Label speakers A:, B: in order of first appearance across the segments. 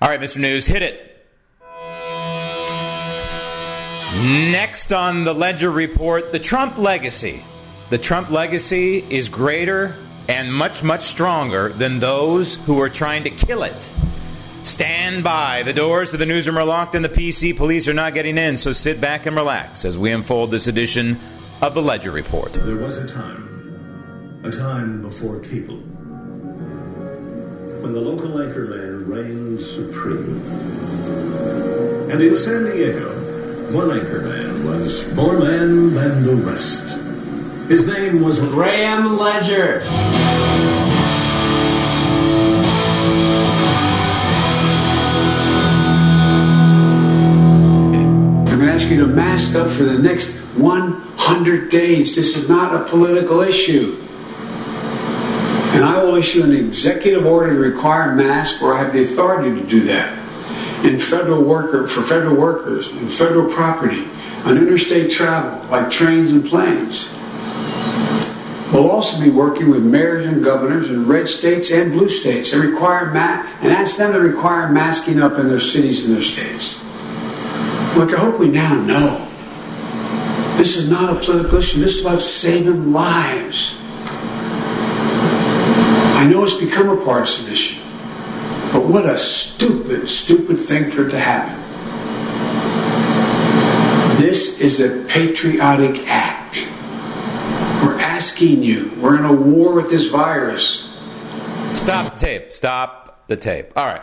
A: All right, Mr. News, hit it. Next on the Ledger Report, the Trump legacy. The Trump legacy is greater and much, much stronger than those who are trying to kill it. Stand by. The doors to the newsroom are locked and the PC police are not getting in, so sit back and relax as we unfold this edition of the Ledger Report.
B: There was a time, a time before cable, when the local anchorman reigned supreme. And in San Diego, one anchorman was more man than the rest. His name was
C: Graham Ledger.
D: I'm going to ask you to mask up for the next 100 days. This is not a political issue. And I will issue an executive order to require masks where I have the authority to do that. In federal worker for federal workers, in federal property, on interstate travel, like trains and planes. We'll also be working with mayors and governors in red states and blue states and require ma- and ask them to require masking up in their cities and their states. Look, I hope we now know this is not a political issue. This is about saving lives. I know it's become a partisan issue, but what a stupid, stupid thing for it to happen. This is a patriotic act. We're asking you. We're in a war with this virus.
A: Stop the tape. Stop the tape. All right.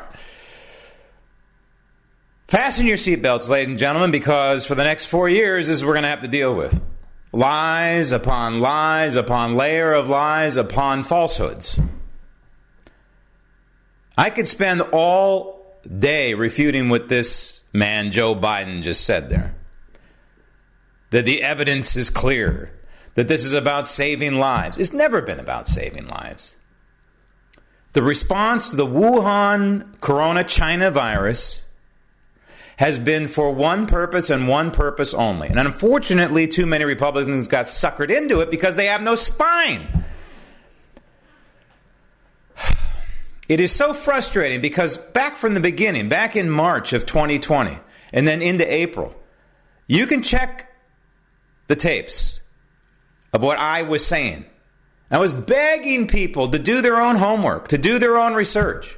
A: Fasten your seatbelts, ladies and gentlemen, because for the next four years, this is what we're going to have to deal with. Lies upon lies upon layer of lies upon falsehoods. I could spend all day refuting what this man, Joe Biden, just said there. That the evidence is clear, that this is about saving lives. It's never been about saving lives. The response to the Wuhan corona China virus has been for one purpose and one purpose only. And unfortunately, too many Republicans got suckered into it because they have no spine. It is so frustrating because back from the beginning, back in March of 2020, and then into April, you can check the tapes of what I was saying. I was begging people to do their own homework, to do their own research.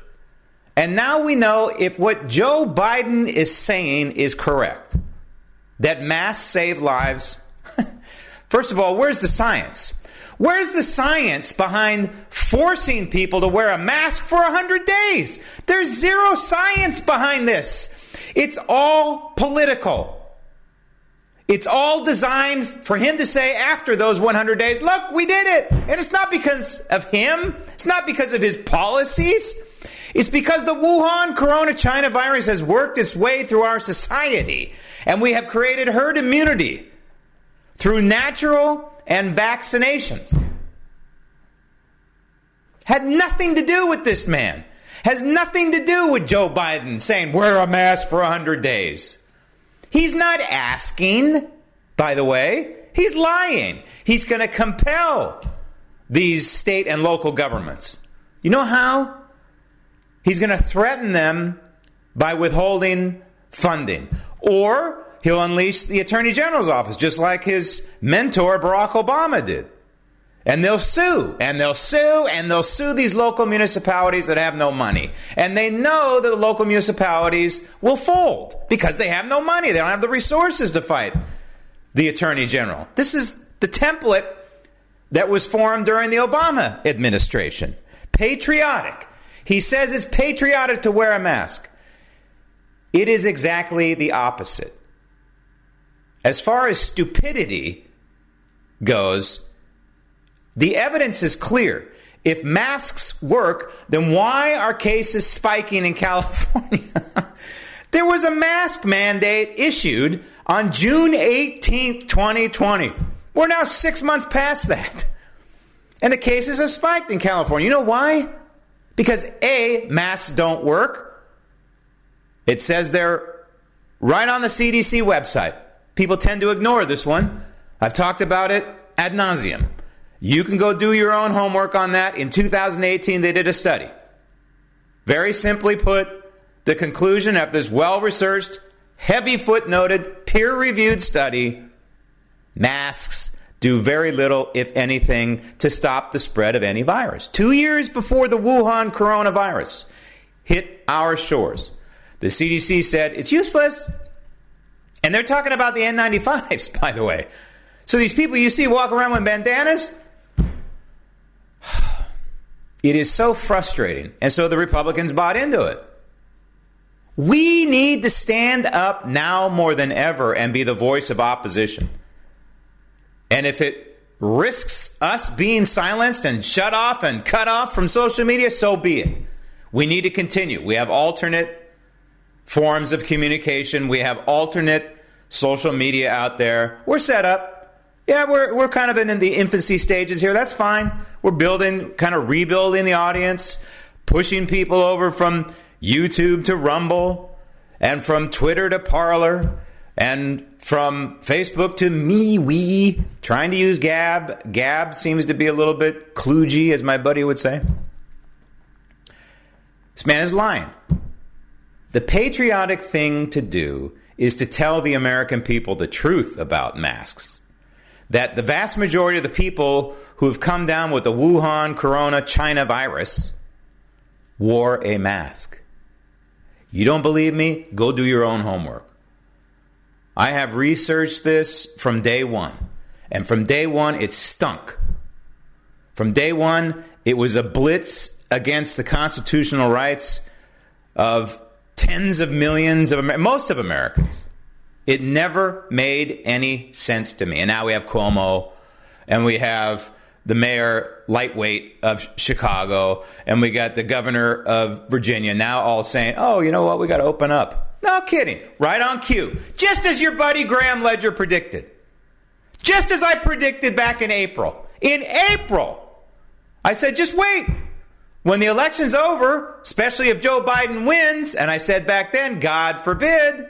A: And now we know if what Joe Biden is saying is correct that masks save lives. First of all, where's the science? Where's the science behind forcing people to wear a mask for 100 days? There's zero science behind this. It's all political. It's all designed for him to say after those 100 days, look, we did it. And it's not because of him, it's not because of his policies. It's because the Wuhan corona China virus has worked its way through our society and we have created herd immunity through natural and vaccinations. Had nothing to do with this man. Has nothing to do with Joe Biden saying wear a mask for 100 days. He's not asking, by the way. He's lying. He's going to compel these state and local governments. You know how? He's going to threaten them by withholding funding. Or he'll unleash the Attorney General's office, just like his mentor, Barack Obama, did. And they'll sue, and they'll sue, and they'll sue these local municipalities that have no money. And they know that the local municipalities will fold because they have no money. They don't have the resources to fight the Attorney General. This is the template that was formed during the Obama administration. Patriotic. He says it's patriotic to wear a mask. It is exactly the opposite. As far as stupidity goes, the evidence is clear. If masks work, then why are cases spiking in California? There was a mask mandate issued on June 18th, 2020. We're now six months past that. And the cases have spiked in California. You know why? Because A, masks don't work. It says they're right on the CDC website. People tend to ignore this one. I've talked about it ad nauseum. You can go do your own homework on that. In 2018, they did a study. Very simply put, the conclusion of this well researched, heavy footnoted, peer reviewed study masks do very little, if anything, to stop the spread of any virus. Two years before the Wuhan coronavirus hit our shores, the CDC said it's useless. And they're talking about the N95s, by the way. So these people you see walk around with bandanas, it is so frustrating. And so the Republicans bought into it. We need to stand up now more than ever and be the voice of opposition. And if it risks us being silenced and shut off and cut off from social media, so be it. We need to continue. We have alternate forms of communication, we have alternate social media out there. We're set up. Yeah, we're, we're kind of in the infancy stages here. That's fine. We're building, kind of rebuilding the audience, pushing people over from YouTube to Rumble and from Twitter to Parler and from Facebook to MeWe, trying to use Gab. Gab seems to be a little bit kludgy, as my buddy would say. This man is lying. The patriotic thing to do is to tell the American people the truth about masks that the vast majority of the people who have come down with the Wuhan corona China virus wore a mask. You don't believe me? Go do your own homework. I have researched this from day one. And from day one, it stunk. From day one, it was a blitz against the constitutional rights of tens of millions of Amer- most of Americans. It never made any sense to me. And now we have Cuomo and we have the mayor lightweight of Chicago and we got the governor of Virginia now all saying, oh, you know what? We got to open up. No kidding. Right on cue. Just as your buddy Graham Ledger predicted. Just as I predicted back in April. In April, I said, just wait. When the election's over, especially if Joe Biden wins, and I said back then, God forbid,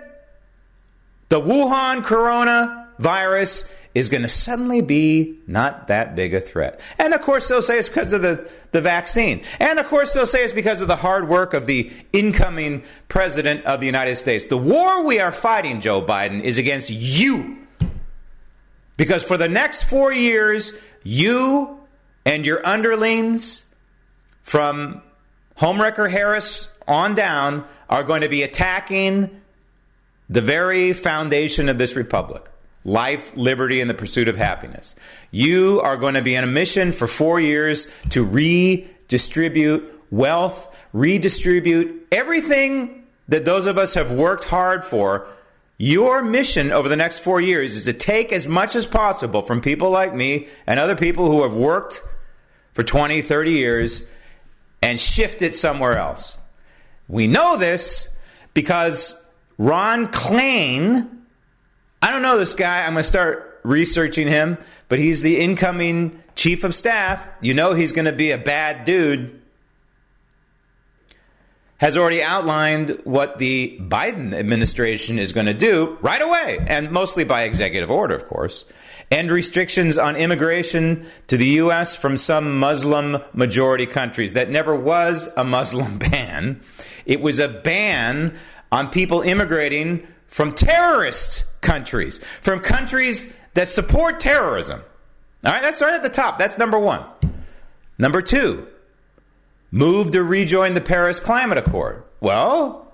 A: the Wuhan coronavirus is going to suddenly be not that big a threat. And of course, they'll say it's because of the, the vaccine. And of course, they'll say it's because of the hard work of the incoming president of the United States. The war we are fighting, Joe Biden, is against you. Because for the next four years, you and your underlings from Homewrecker Harris on down are going to be attacking the very foundation of this republic life, liberty, and the pursuit of happiness. You are going to be on a mission for four years to redistribute wealth, redistribute everything that those of us have worked hard for. Your mission over the next four years is to take as much as possible from people like me and other people who have worked for 20, 30 years and shift it somewhere else. We know this because Ron Klain, I don't know this guy. I'm going to start researching him, but he's the incoming chief of staff. You know he's going to be a bad dude. Has already outlined what the Biden administration is going to do right away, and mostly by executive order, of course. End restrictions on immigration to the U.S. from some Muslim majority countries. That never was a Muslim ban. It was a ban on people immigrating from terrorist countries, from countries that support terrorism. All right, that's right at the top. That's number one. Number two, move to rejoin the Paris Climate Accord. Well,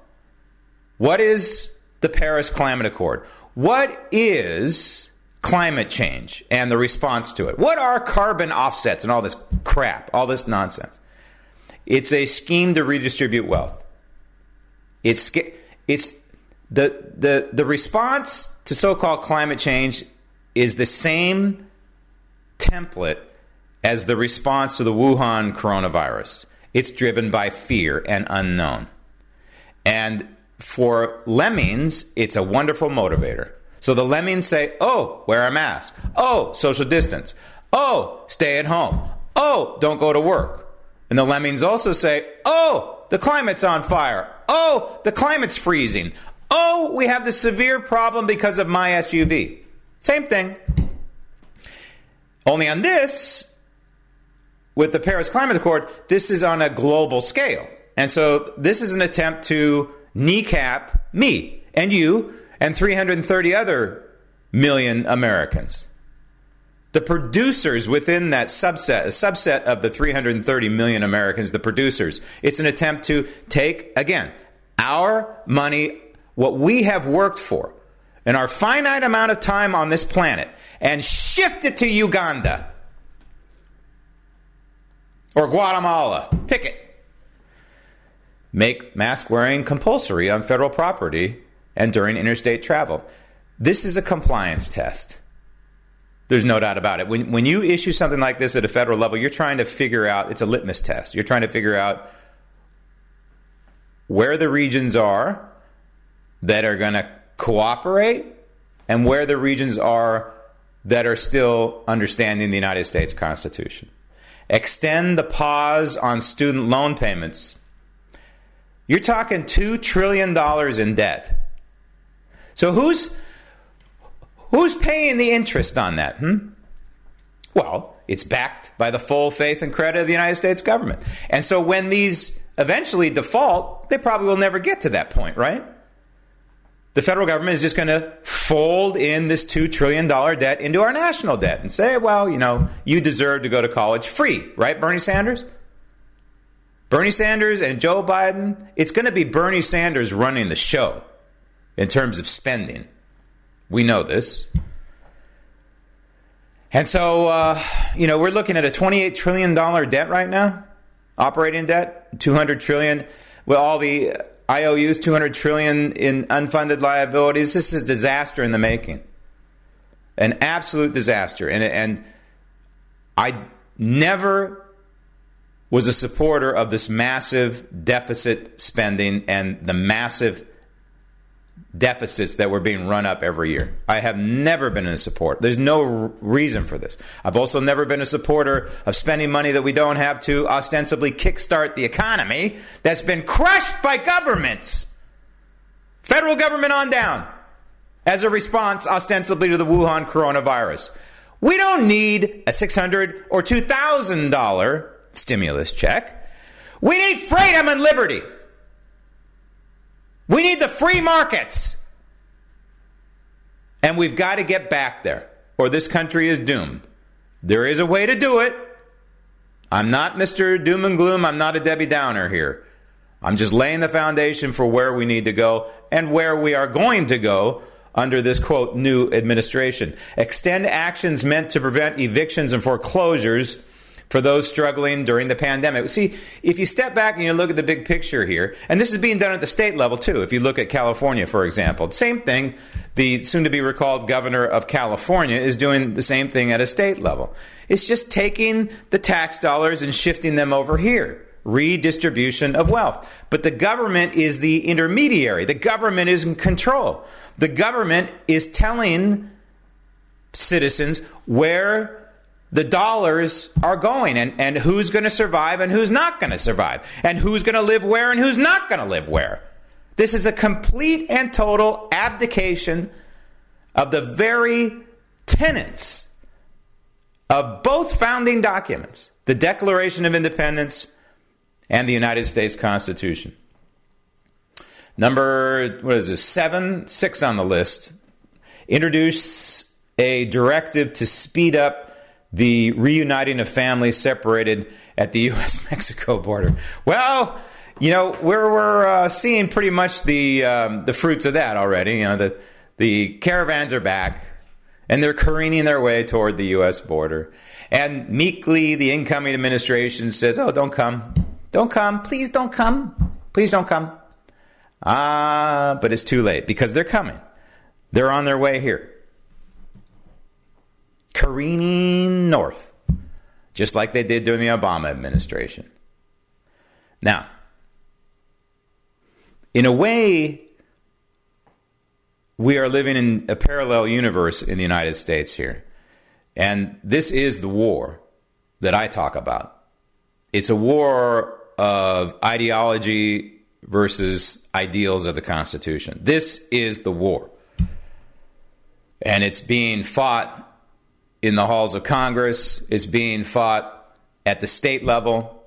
A: what is the Paris Climate Accord? What is climate change and the response to it? What are carbon offsets and all this crap, all this nonsense? It's a scheme to redistribute wealth. It's it's the the the response to so-called climate change is the same template as the response to the Wuhan coronavirus. It's driven by fear and unknown. And for lemmings, it's a wonderful motivator. So the lemmings say, oh, wear a mask. Oh, social distance. Oh, stay at home. Oh, don't go to work. And the lemmings also say, oh, the climate's on fire. Oh, the climate's freezing. Oh, we have this severe problem because of my SUV. Same thing. Only on this, with the Paris Climate Accord, this is on a global scale. And so this is an attempt to kneecap me and you and 330 other million Americans. The producers within that subset, a subset of the 330 million Americans, the producers, it's an attempt to take, again, our money, what we have worked for, in our finite amount of time on this planet, and shift it to Uganda or Guatemala. Pick it. Make mask wearing compulsory on federal property and during interstate travel. This is a compliance test. There's no doubt about it. When, when you issue something like this at a federal level, you're trying to figure out, it's a litmus test. You're trying to figure out where the regions are that are going to cooperate and where the regions are that are still understanding the United States Constitution. Extend the pause on student loan payments. You're talking $2 trillion in debt. So who's who's paying the interest on that? Hmm? Well, it's backed by the full faith and credit of the United States government. And so when these eventually default, they probably will never get to that point, right? The federal government is just going to fold in this $2 trillion debt into our national debt and say, well, you know, you deserve to go to college free, right, Bernie Sanders? Bernie Sanders and Joe Biden, it's going to be Bernie Sanders running the show in terms of spending. We know this. And so, uh, you know, we're looking at a $28 trillion debt right now, operating debt, $200 trillion with all the IOUs, 200 trillion in unfunded liabilities. This is a disaster in the making. An absolute disaster. And, and I never was a supporter of this massive deficit spending and the massive deficits that were being run up every year. I have never been in support. There's no reason for this. I've also never been a supporter of spending money that we don't have to ostensibly kickstart the economy that's been crushed by governments. Federal government on down as a response ostensibly to the Wuhan coronavirus. We don't need a 600 or $2,000 stimulus check. We need freedom and liberty. We need the free markets. And we've got to get back there, or this country is doomed. There is a way to do it. I'm not Mr. Doom and Gloom. I'm not a Debbie Downer here. I'm just laying the foundation for where we need to go and where we are going to go under this quote new administration. Extend actions meant to prevent evictions and foreclosures for those struggling during the pandemic. See, if you step back and you look at the big picture here, and this is being done at the state level too. If you look at California, for example, same thing. The soon to be recalled governor of California is doing the same thing at a state level. It's just taking the tax dollars and shifting them over here. Redistribution of wealth. But the government is the intermediary. The government is in control. The government is telling citizens where the dollars are going and, and who's going to survive and who's not going to survive and who's going to live where and who's not going to live where. This is a complete and total abdication of the very tenets of both founding documents the Declaration of Independence and the United States Constitution. Number, what is this, seven, six on the list, introduce a directive to speed up the reuniting of families separated at the U.S. Mexico border. Well, you know we're we're uh, seeing pretty much the um, the fruits of that already. You know the the caravans are back and they're careening their way toward the U.S. border. And meekly, the incoming administration says, "Oh, don't come, don't come, please don't come, please don't come." Ah, but it's too late because they're coming. They're on their way here careening north, just like they did during the Obama administration. Now, in a way, we are living in a parallel universe in the United States here. And this is the war that I talk about. It's a war of ideology versus ideals of the Constitution. This is the war. And it's being fought in the halls of Congress, it's being fought at the state level,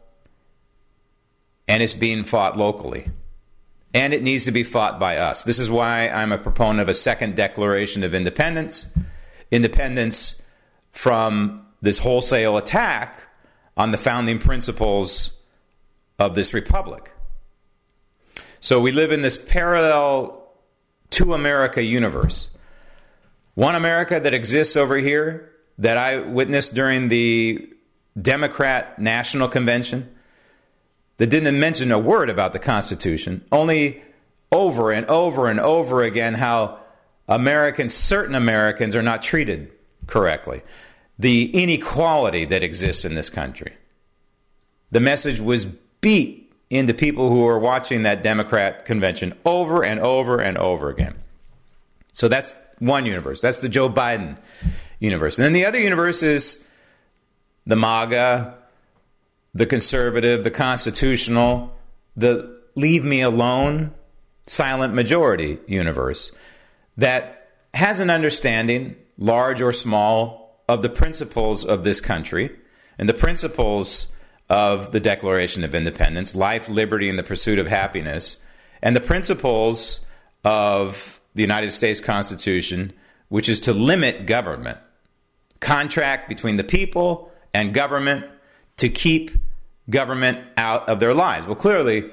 A: and it's being fought locally. And it needs to be fought by us. This is why I'm a proponent of a second Declaration of Independence. Independence from this wholesale attack on the founding principles of this republic. So we live in this parallel to America universe. One America that exists over here that I witnessed during the Democrat National Convention that didn't mention a word about the Constitution, only over and over and over again how Americans, certain Americans, are not treated correctly. The inequality that exists in this country. The message was beat into people who were watching that Democrat convention over and over and over again. So that's one universe. That's the Joe Biden universe. And then the other universe is the MAGA, the conservative, the constitutional, the leave me alone, silent majority universe that has an understanding, large or small, of the principles of this country and the principles of the Declaration of Independence life, liberty, and the pursuit of happiness, and the principles of the United States Constitution, which is to limit government, contract between the people and government to keep government out of their lives. Well, clearly,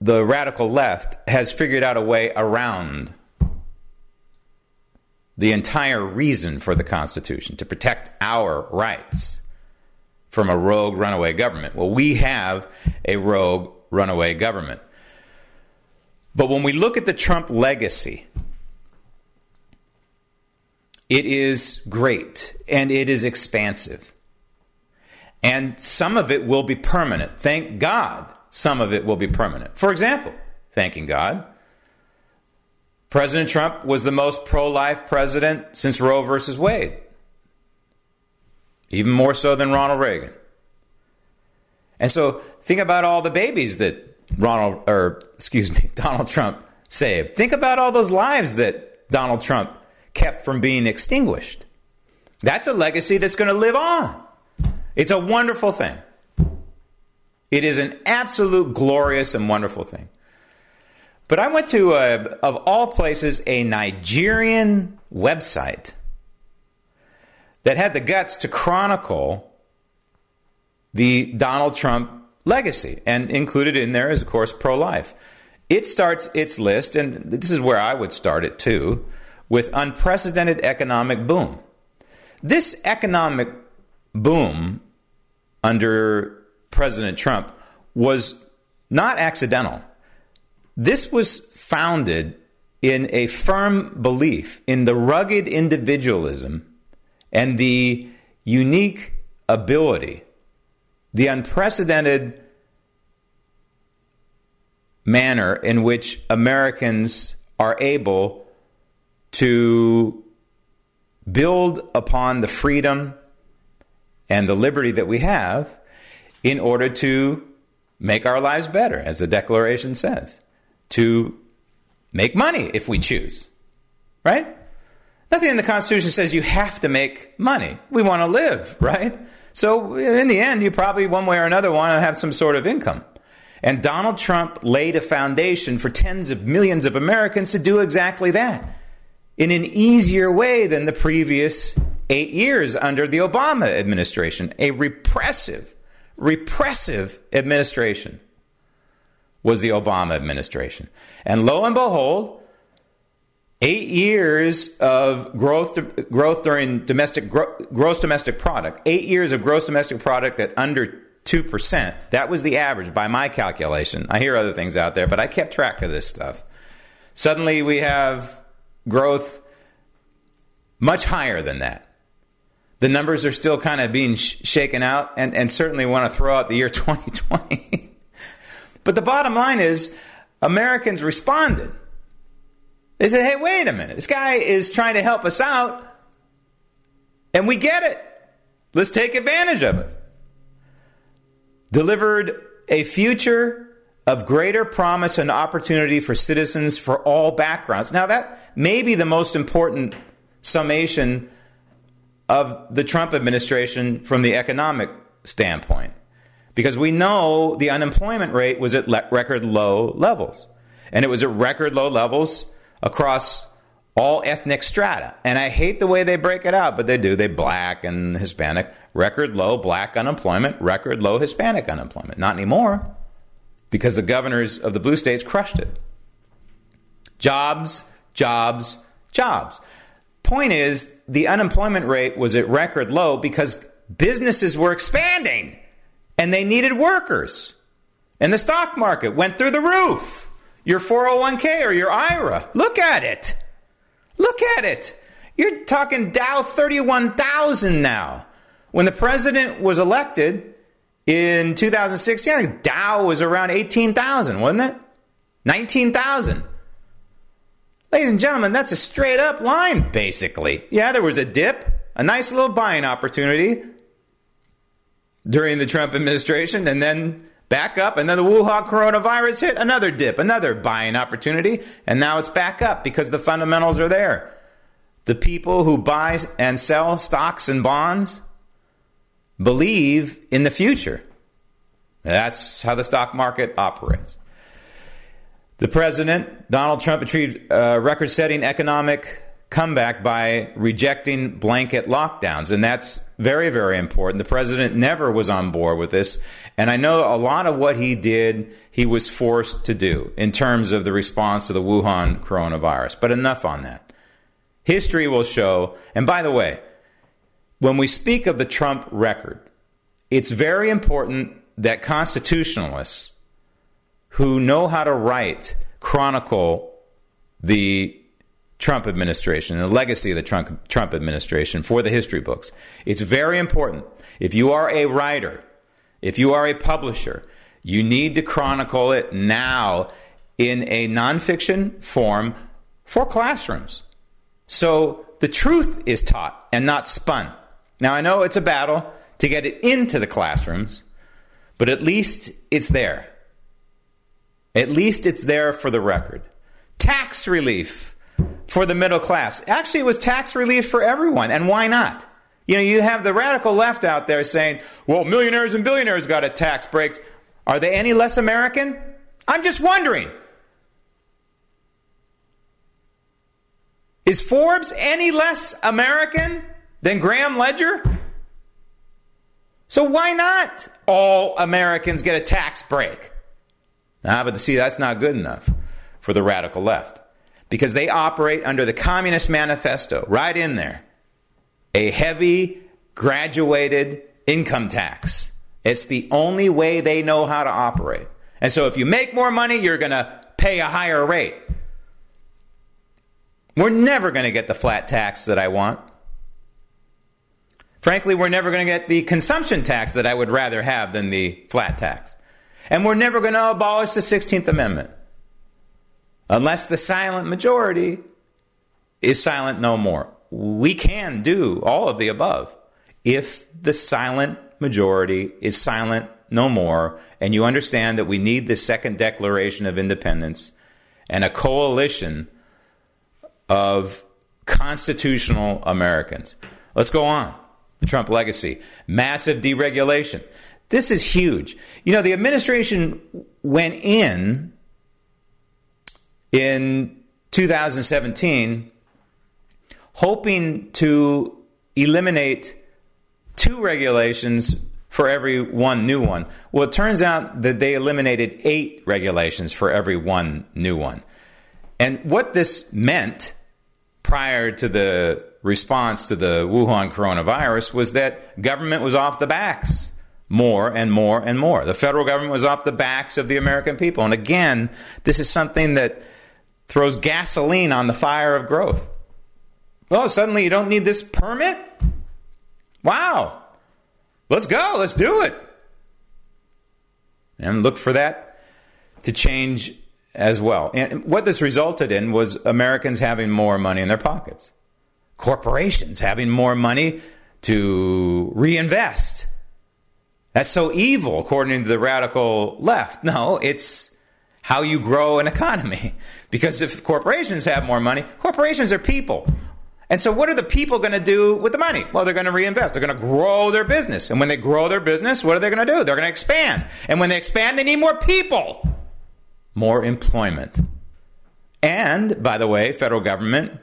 A: the radical left has figured out a way around the entire reason for the Constitution to protect our rights from a rogue runaway government. Well, we have a rogue runaway government. But when we look at the Trump legacy, it is great and it is expansive. And some of it will be permanent. Thank God some of it will be permanent. For example, thanking God, President Trump was the most pro life president since Roe versus Wade, even more so than Ronald Reagan. And so think about all the babies that Ronald, or excuse me, Donald Trump saved. Think about all those lives that Donald Trump kept from being extinguished. That's a legacy that's going to live on. It's a wonderful thing. It is an absolute glorious and wonderful thing. But I went to, a, of all places, a Nigerian website that had the guts to chronicle the Donald Trump legacy. And included in there is, of course, pro life. It starts its list, and this is where I would start it too, with unprecedented economic boom. This economic boom under President Trump was not accidental. This was founded in a firm belief in the rugged individualism and the unique ability, the unprecedented manner in which Americans are able to build upon the freedom and the liberty that we have in order to make our lives better, as the Declaration says, to make money if we choose, right? Nothing in the Constitution says you have to make money. We want to live, right? So, in the end, you probably, one way or another, want to have some sort of income. And Donald Trump laid a foundation for tens of millions of Americans to do exactly that in an easier way than the previous eight years under the Obama administration. A repressive, repressive administration was the Obama administration. And lo and behold, eight years of growth, growth during domestic gross domestic product, eight years of gross domestic product at under 2%. That was the average by my calculation. I hear other things out there, but I kept track of this stuff. Suddenly we have growth much higher than that. The numbers are still kind of being sh- shaken out, and, and certainly want to throw out the year 2020. but the bottom line is Americans responded. They said, hey, wait a minute. This guy is trying to help us out, and we get it. Let's take advantage of it. Delivered a future of greater promise and opportunity for citizens for all backgrounds. Now, that may be the most important summation of the Trump administration from the economic standpoint. Because we know the unemployment rate was at record low levels. And it was at record low levels across all ethnic strata. And I hate the way they break it out, but they do. They black and Hispanic, record low black unemployment, record low Hispanic unemployment. Not anymore because the governors of the blue states crushed it. Jobs, jobs, jobs. Point is, the unemployment rate was at record low because businesses were expanding and they needed workers. And the stock market went through the roof. Your 401k or your IRA, look at it. Look at it. You're talking Dow 31,000 now. When the president was elected, in 2016, Dow was around 18,000, wasn't it? 19,000. Ladies and gentlemen, that's a straight up line, basically. Yeah, there was a dip, a nice little buying opportunity during the Trump administration, and then back up, and then the Wuhan coronavirus hit, another dip, another buying opportunity, and now it's back up because the fundamentals are there. The people who buy and sell stocks and bonds believe in the future. That's how the stock market operates. The president, Donald Trump, achieved a record setting economic comeback by rejecting blanket lockdowns. And that's very, very important. The president never was on board with this. And I know a lot of what he did, he was forced to do in terms of the response to the Wuhan coronavirus. But enough on that. History will show, and by the way, when we speak of the Trump record, it's very important that constitutionalists who know how to write chronicle the Trump administration, and the legacy of the Trump, Trump administration for the history books. It's very important. If you are a writer, if you are a publisher, you need to chronicle it now in a nonfiction form for classrooms. So the truth is taught and not spun. Now, I know it's a battle to get it into the classrooms, but at least it's there. At least it's there for the record. Tax relief for the middle class. Actually, it was tax relief for everyone, and why not? You know, you have the radical left out there saying, well, millionaires and billionaires got a tax break. Are they any less American? I'm just wondering. Is Forbes any less American than Graham Ledger? So why not all Americans get a tax break? Ah, but see, that's not good enough for the radical left because they operate under the Communist Manifesto, right in there. A heavy, graduated income tax. It's the only way they know how to operate. And so if you make more money, you're going to pay a higher rate. We're never going to get the flat tax that I want. Frankly, we're never going to get the consumption tax that I would rather have than the flat tax. And we're never going to abolish the 16th Amendment unless the silent majority is silent no more. We can do all of the above if the silent majority is silent no more and you understand that we need the second declaration of independence and a coalition of constitutional Americans. Let's go on the Trump legacy, massive deregulation. This is huge. You know, the administration went in in 2017 hoping to eliminate two regulations for every one new one. Well, it turns out that they eliminated eight regulations for every one new one. And what this meant prior to the response to the Wuhan coronavirus was that government was off the backs more and more and more. The federal government was off the backs of the American people. And again, this is something that throws gasoline on the fire of growth. Well, suddenly you don't need this permit? Wow. Let's go. Let's do it. And look for that to change as well. And what this resulted in was Americans having more money in their pockets, corporations having more money to reinvest. That's so evil, according to the radical left. No, it's how you grow an economy. Because if corporations have more money, corporations are people. And so, what are the people going to do with the money? Well, they're going to reinvest. They're going to grow their business. And when they grow their business, what are they going to do? They're going to expand. And when they expand, they need more people, more employment. And, by the way, federal government,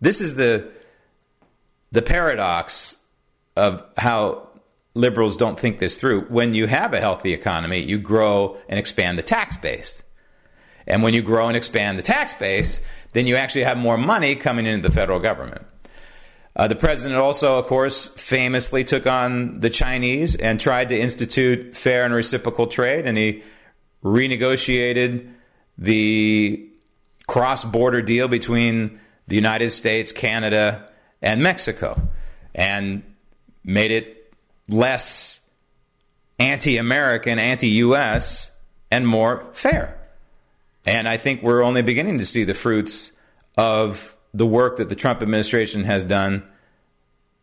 A: this is the, the paradox of how liberals don't think this through. When you have a healthy economy, you grow and expand the tax base. And when you grow and expand the tax base, then you actually have more money coming into the federal government. Uh, the president also, of course, famously took on the Chinese and tried to institute fair and reciprocal trade, and he renegotiated the cross border deal between the United States, Canada, and Mexico, and made it less anti American, anti US, and more fair. And I think we're only beginning to see the fruits of the work that the Trump administration has done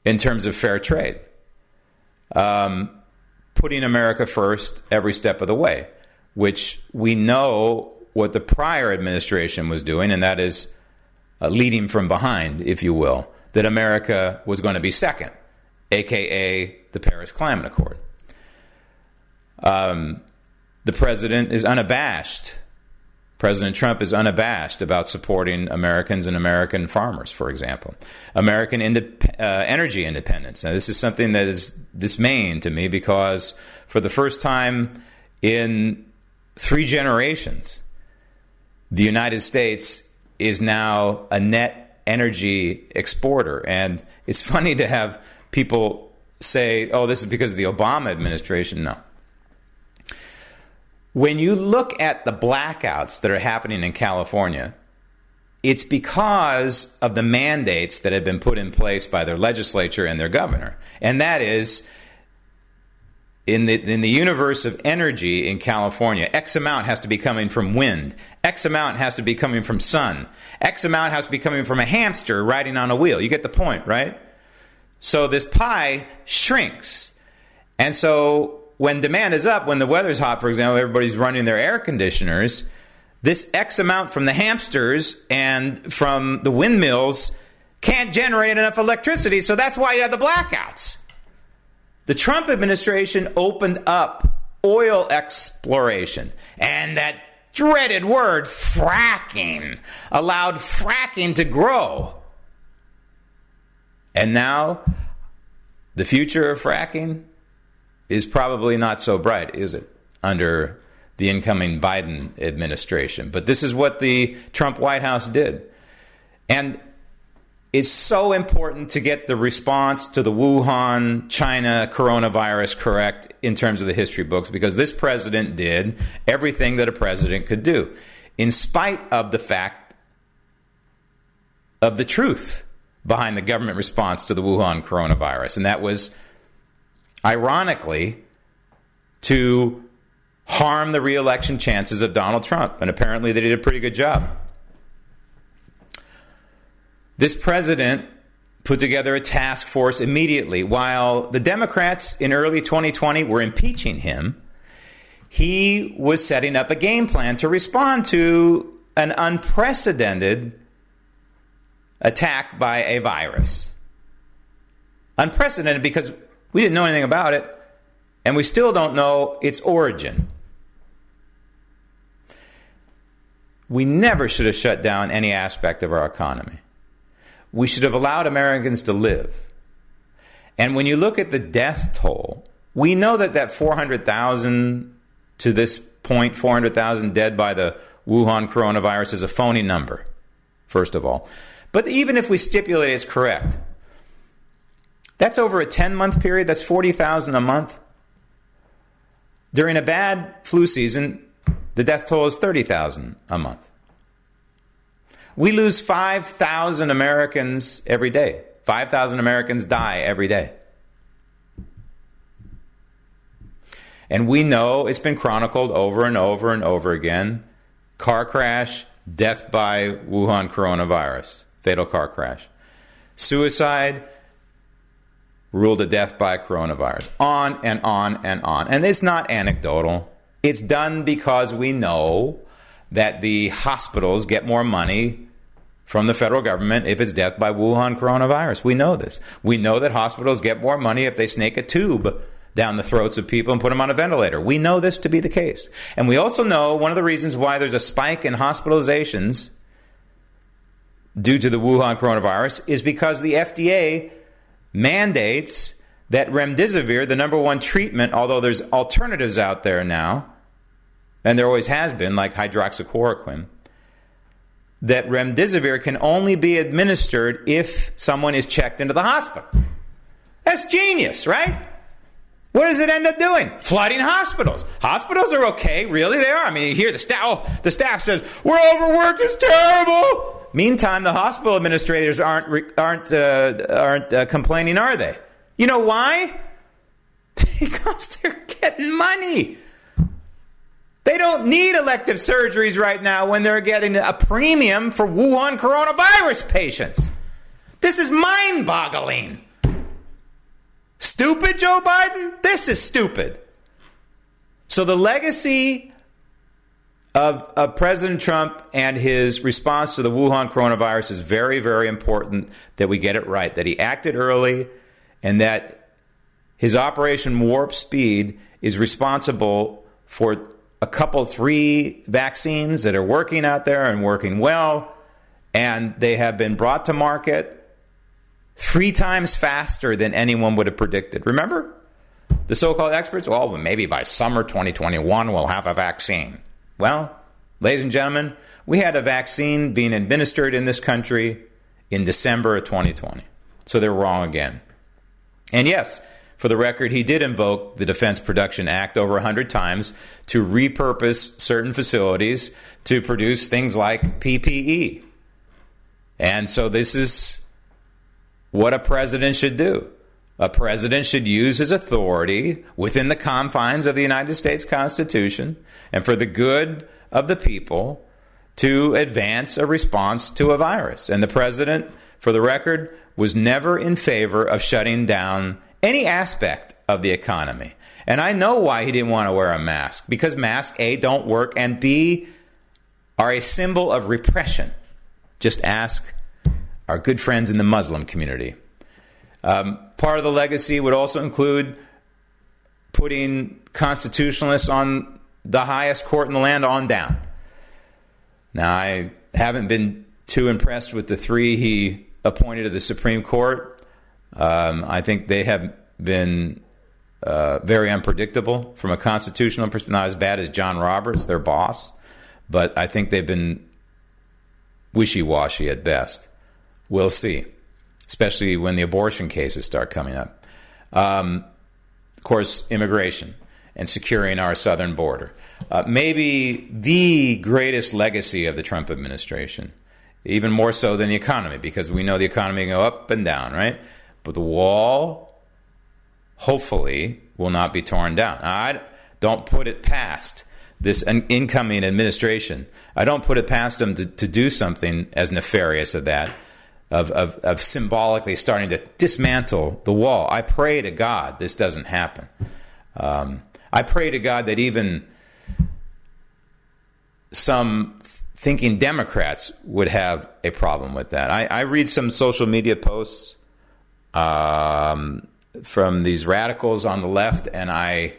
A: in terms of fair trade. Um, putting America first every step of the way, which we know what the prior administration was doing, and that is uh, leading from behind, if you will, that America was going to be second, aka the Paris Climate Accord. Um, the president is unabashed President Trump is unabashed about supporting Americans and American farmers, for example. American indep- uh, energy independence. Now, this is something that is dismaying to me because for the first time in three generations, the United States is now a net energy exporter. And it's funny to have people say, oh, this is because of the Obama administration. No. When you look at the blackouts that are happening in California, it's because of the mandates that have been put in place by their legislature and their governor. And that is in the in the universe of energy in California, X amount has to be coming from wind, X amount has to be coming from sun, X amount has to be coming from a hamster riding on a wheel. You get the point, right? So this pie shrinks. And so when demand is up, when the weather's hot, for example, everybody's running their air conditioners. This X amount from the hamsters and from the windmills can't generate enough electricity, so that's why you have the blackouts. The Trump administration opened up oil exploration, and that dreaded word, fracking, allowed fracking to grow. And now, the future of fracking is probably not so bright, is it, under the incoming Biden administration? But this is what the Trump White House did. And it's so important to get the response to the Wuhan, China coronavirus correct in terms of the history books because this president did everything that a president could do, in spite of the fact of the truth behind the government response to the Wuhan coronavirus. And that was ironically, to harm the reelection chances of Donald Trump. And apparently they did a pretty good job. This president put together a task force immediately. While the Democrats in early 2020 were impeaching him, he was setting up a game plan to respond to an unprecedented attack by a virus. Unprecedented because we didn't know anything about it, and we still don't know its origin. We never should have shut down any aspect of our economy. We should have allowed Americans to live. And when you look at the death toll, we know that that 400,000 to this point, 400,000 dead by the Wuhan coronavirus is a phony number, first of all. But even if we stipulate it's correct, that's over a 10 month period, that's 40,000 a month. During a bad flu season, the death toll is 30,000 a month. We lose 5,000 Americans every day. 5,000 Americans die every day. And we know it's been chronicled over and over and over again car crash, death by Wuhan coronavirus, fatal car crash. Suicide, ruled a death by coronavirus. On and on and on. And it's not anecdotal. It's done because we know that the hospitals get more money from the federal government if it's death by Wuhan coronavirus. We know this. We know that hospitals get more money if they snake a tube down the throats of people and put them on a ventilator. We know this to be the case. And we also know one of the reasons why there's a spike in hospitalizations due to the Wuhan coronavirus is because the FDA mandates that remdesivir, the number one treatment, although there's alternatives out there now, and there always has been, like hydroxychloroquine, that remdesivir can only be administered if someone is checked into the hospital. That's genius, right? What does it end up doing? Flooding hospitals. Hospitals are okay, really. They are. I mean, you hear the staff. The staff says we're overworked. It's terrible. Meantime, the hospital administrators aren't aren't uh, aren't uh, complaining, are they? You know why? because they're getting money. They don't need elective surgeries right now when they're getting a premium for Wuhan coronavirus patients. This is mind boggling. Stupid, Joe Biden? This is stupid. So the legacy of, of, President Trump and his response to the Wuhan coronavirus is very, very important that we get it right, that he acted early and that his Operation Warp Speed is responsible for a couple, three vaccines that are working out there and working well, and they have been brought to market three times faster than anyone would have predicted. Remember? The so called experts, well, maybe by summer 2021 we'll have a vaccine. Well, ladies and gentlemen, we had a vaccine being administered in this country in December of 2020. So they're wrong again. And yes, for the record, he did invoke the Defense Production Act over 100 times to repurpose certain facilities to produce things like PPE. And so this is what a president should do. A president should use his authority within the confines of the United States Constitution and for the good of the people to advance a response to a virus. And the president, for the record, was never in favor of shutting down any aspect of the economy. And I know why he didn't want to wear a mask because masks, A, don't work, and B, are a symbol of repression. Just ask our good friends in the Muslim community. Um, part of the legacy would also include putting constitutionalists on the highest court in the land on down. Now, I haven't been too impressed with the three he appointed to the Supreme Court. Um, I think they have been uh, very unpredictable from a constitutional perspective. Not as bad as John Roberts, their boss, but I think they've been wishy washy at best. We'll see, especially when the abortion cases start coming up. Um, of course, immigration and securing our southern border. Uh, maybe the greatest legacy of the Trump administration, even more so than the economy, because we know the economy go up and down, right? But the wall, hopefully, will not be torn down. I don't put it past this incoming administration. I don't put it past them to, to do something as nefarious as that of, of, of symbolically starting to dismantle the wall. I pray to God this doesn't happen. Um, I pray to God that even some thinking Democrats would have a problem with that. I, I read some social media posts um, from these radicals on the left, and I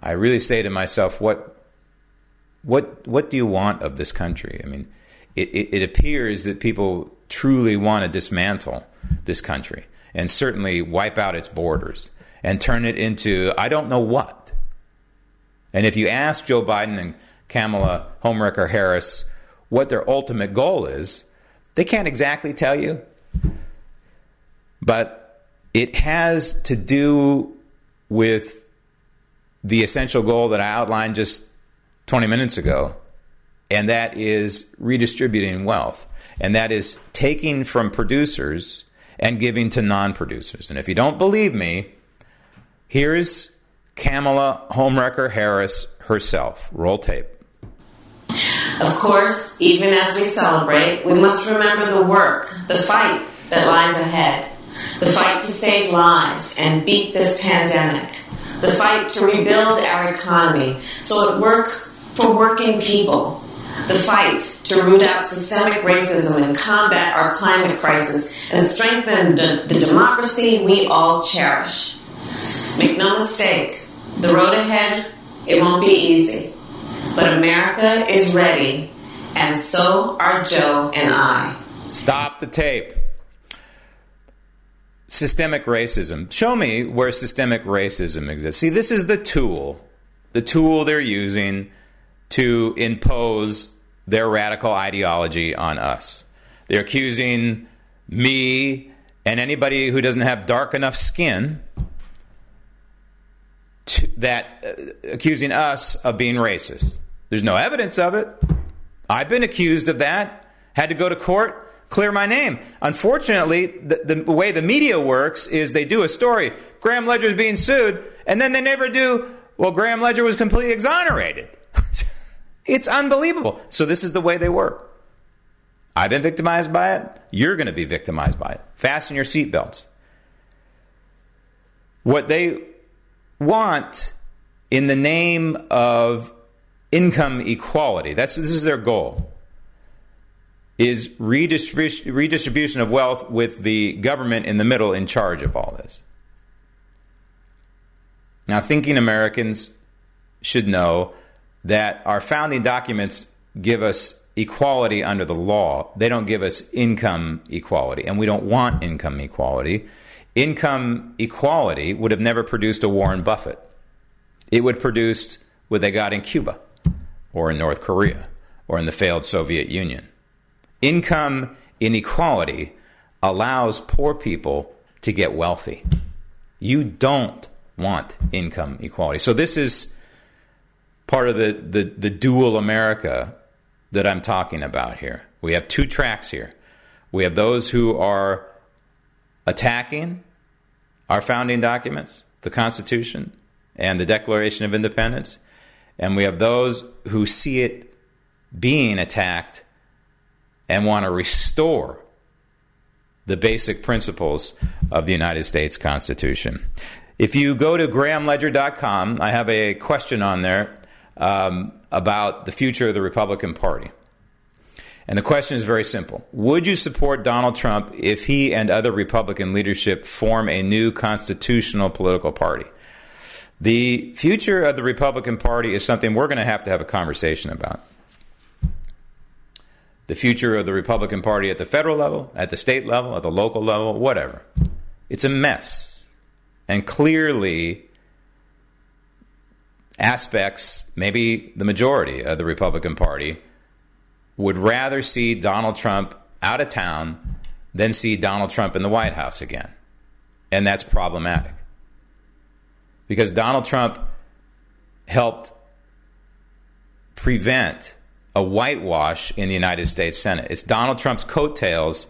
A: I really say to myself, what what what do you want of this country? I mean, it, it, it appears that people truly want to dismantle this country and certainly wipe out its borders and turn it into I don't know what. And if you ask Joe Biden and Kamala Homewrecker Harris what their ultimate goal is, they can't exactly tell you. But it has to do with the essential goal that I outlined just 20 minutes ago, and that is redistributing wealth and that is taking from producers and giving to non producers. And if you don't believe me, here's Kamala Homewrecker Harris herself. Roll tape.
C: Of course, even as we celebrate, we must remember the work, the fight that lies ahead. The fight to save lives and beat this pandemic. The fight to rebuild our economy so it works for working people. The fight to root out systemic racism and combat our climate crisis and strengthen the, democracy we all cherish. Make no mistake, the road ahead, it won't be easy. But America is ready, and so are Joe and I.
A: Stop the tape. Systemic racism. Show me where systemic racism exists. See, this is the tool, the tool they're using to impose their radical ideology on us. They're accusing me and anybody who doesn't have dark enough skin to, that uh, accusing us of being racist. There's no evidence of it. I've been accused of that. Had to go to court clear my name. Unfortunately, the, the way the media works is they do a story. Graham Ledger is being sued, and then they never do, well, Graham Ledger was completely exonerated. it's unbelievable. So this is the way they work. I've been victimized by it. You're going to be victimized by it. Fasten your seatbelts. What they want in the name of income equality, that's, this is their goal is redistribution, redistribution of wealth with the government in the middle in charge of all this. Now, thinking Americans should know that our founding documents give us equality under the law. They don't give us income equality, and we don't want income equality. Income equality would have never produced a Warren Buffett. It would produce what they got in Cuba or in North Korea or in the failed Soviet Union. Income inequality allows poor people to get wealthy. You don't want income equality. So this is part of the, the, the dual America that I'm talking about here. We have two tracks here. We have those who are attacking our founding documents, the Constitution and the Declaration of Independence, and we have those who see it being attacked and want to restore the basic principles of the United States Constitution. If you go to grahamledger.com, I have a question on there um, about the future of the Republican Party. And the question is very simple Would you support Donald Trump if he and other Republican leadership form a new constitutional political party? The future of the Republican Party is something we're going to have to have a conversation about the future of the Republican Party at the federal level, at the state level, at the local level, whatever. It's a mess. And clearly, aspects, maybe the majority of the Republican Party, would rather see Donald Trump out of town than see Donald Trump in the White House again. And that's problematic. Because Donald Trump helped prevent a whitewash in the United States Senate. It's Donald Trump's coattails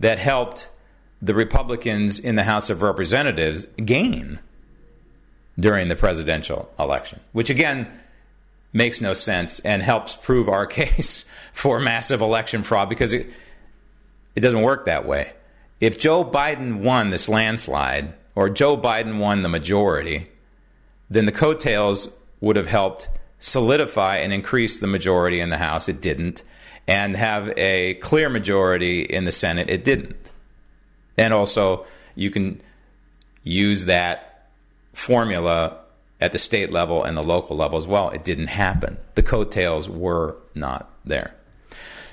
A: that helped the Republicans in the House of Representatives gain during the presidential election, which again makes no sense and helps prove our case for massive election fraud because it, it doesn't work that way. If Joe Biden won this landslide or Joe Biden won the majority, then the coattails would have helped solidify and increase the majority in the House. It didn't. And have a clear majority in the Senate. It didn't. And also, you can use that formula at the state level and the local level as well. It didn't happen. The coattails were not there.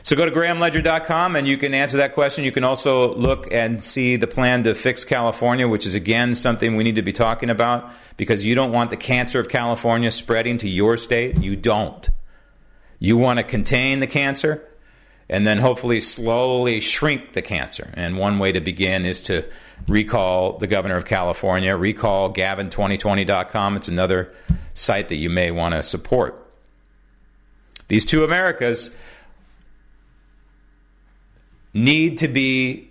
A: So go to grahamledger.com and you can answer that question. You can also look and see the plan to fix California, which is again something we need to be talking about because you don't want the cancer of California spreading to your state. You don't. You want to contain the cancer and then hopefully slowly shrink the cancer. And one way to begin is to recall the governor of California, recall gavin2020.com. It's another site that you may want to support. These two Americas need to be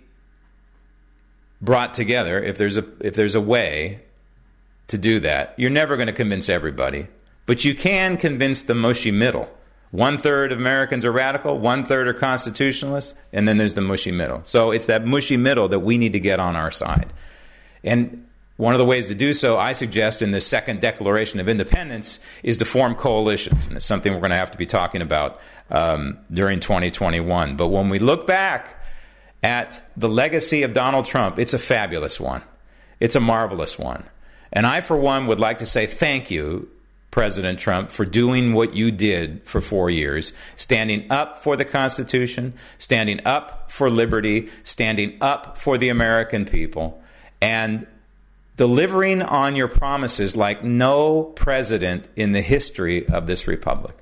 A: brought together if there's a if there's a way to do that. You're never going to convince everybody, but you can convince the mushy middle. One third of Americans are radical, one third are constitutionalists, and then there's the mushy middle. So it's that mushy middle that we need to get on our side. And one of the ways to do so, I suggest, in the second Declaration of Independence, is to form coalitions. And it's something we're going to have to be talking about um, during 2021. But when we look back at the legacy of Donald Trump, it's a fabulous one. It's a marvelous one. And I, for one, would like to say thank you President Trump, for doing what you did for four years, standing up for the Constitution, standing up for liberty, standing up for the American people, and delivering on your promises like no president in the history of this republic.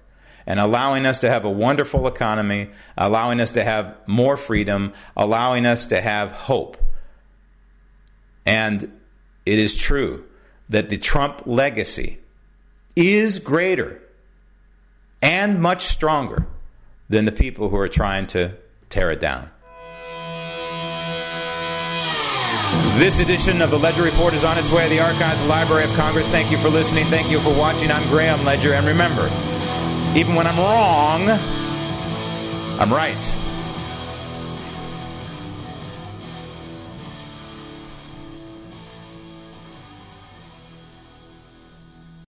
A: And allowing us to have a wonderful economy, allowing us to have more freedom, allowing us to have hope. And it is true that the Trump legacy is greater and much stronger than the people who are trying to tear it down. This edition of the Ledger Report is on its way to the Archives and Library of Congress. Thank you for listening. Thank you for watching. I'm Graham Ledger. And remember, even when I'm wrong, I'm right.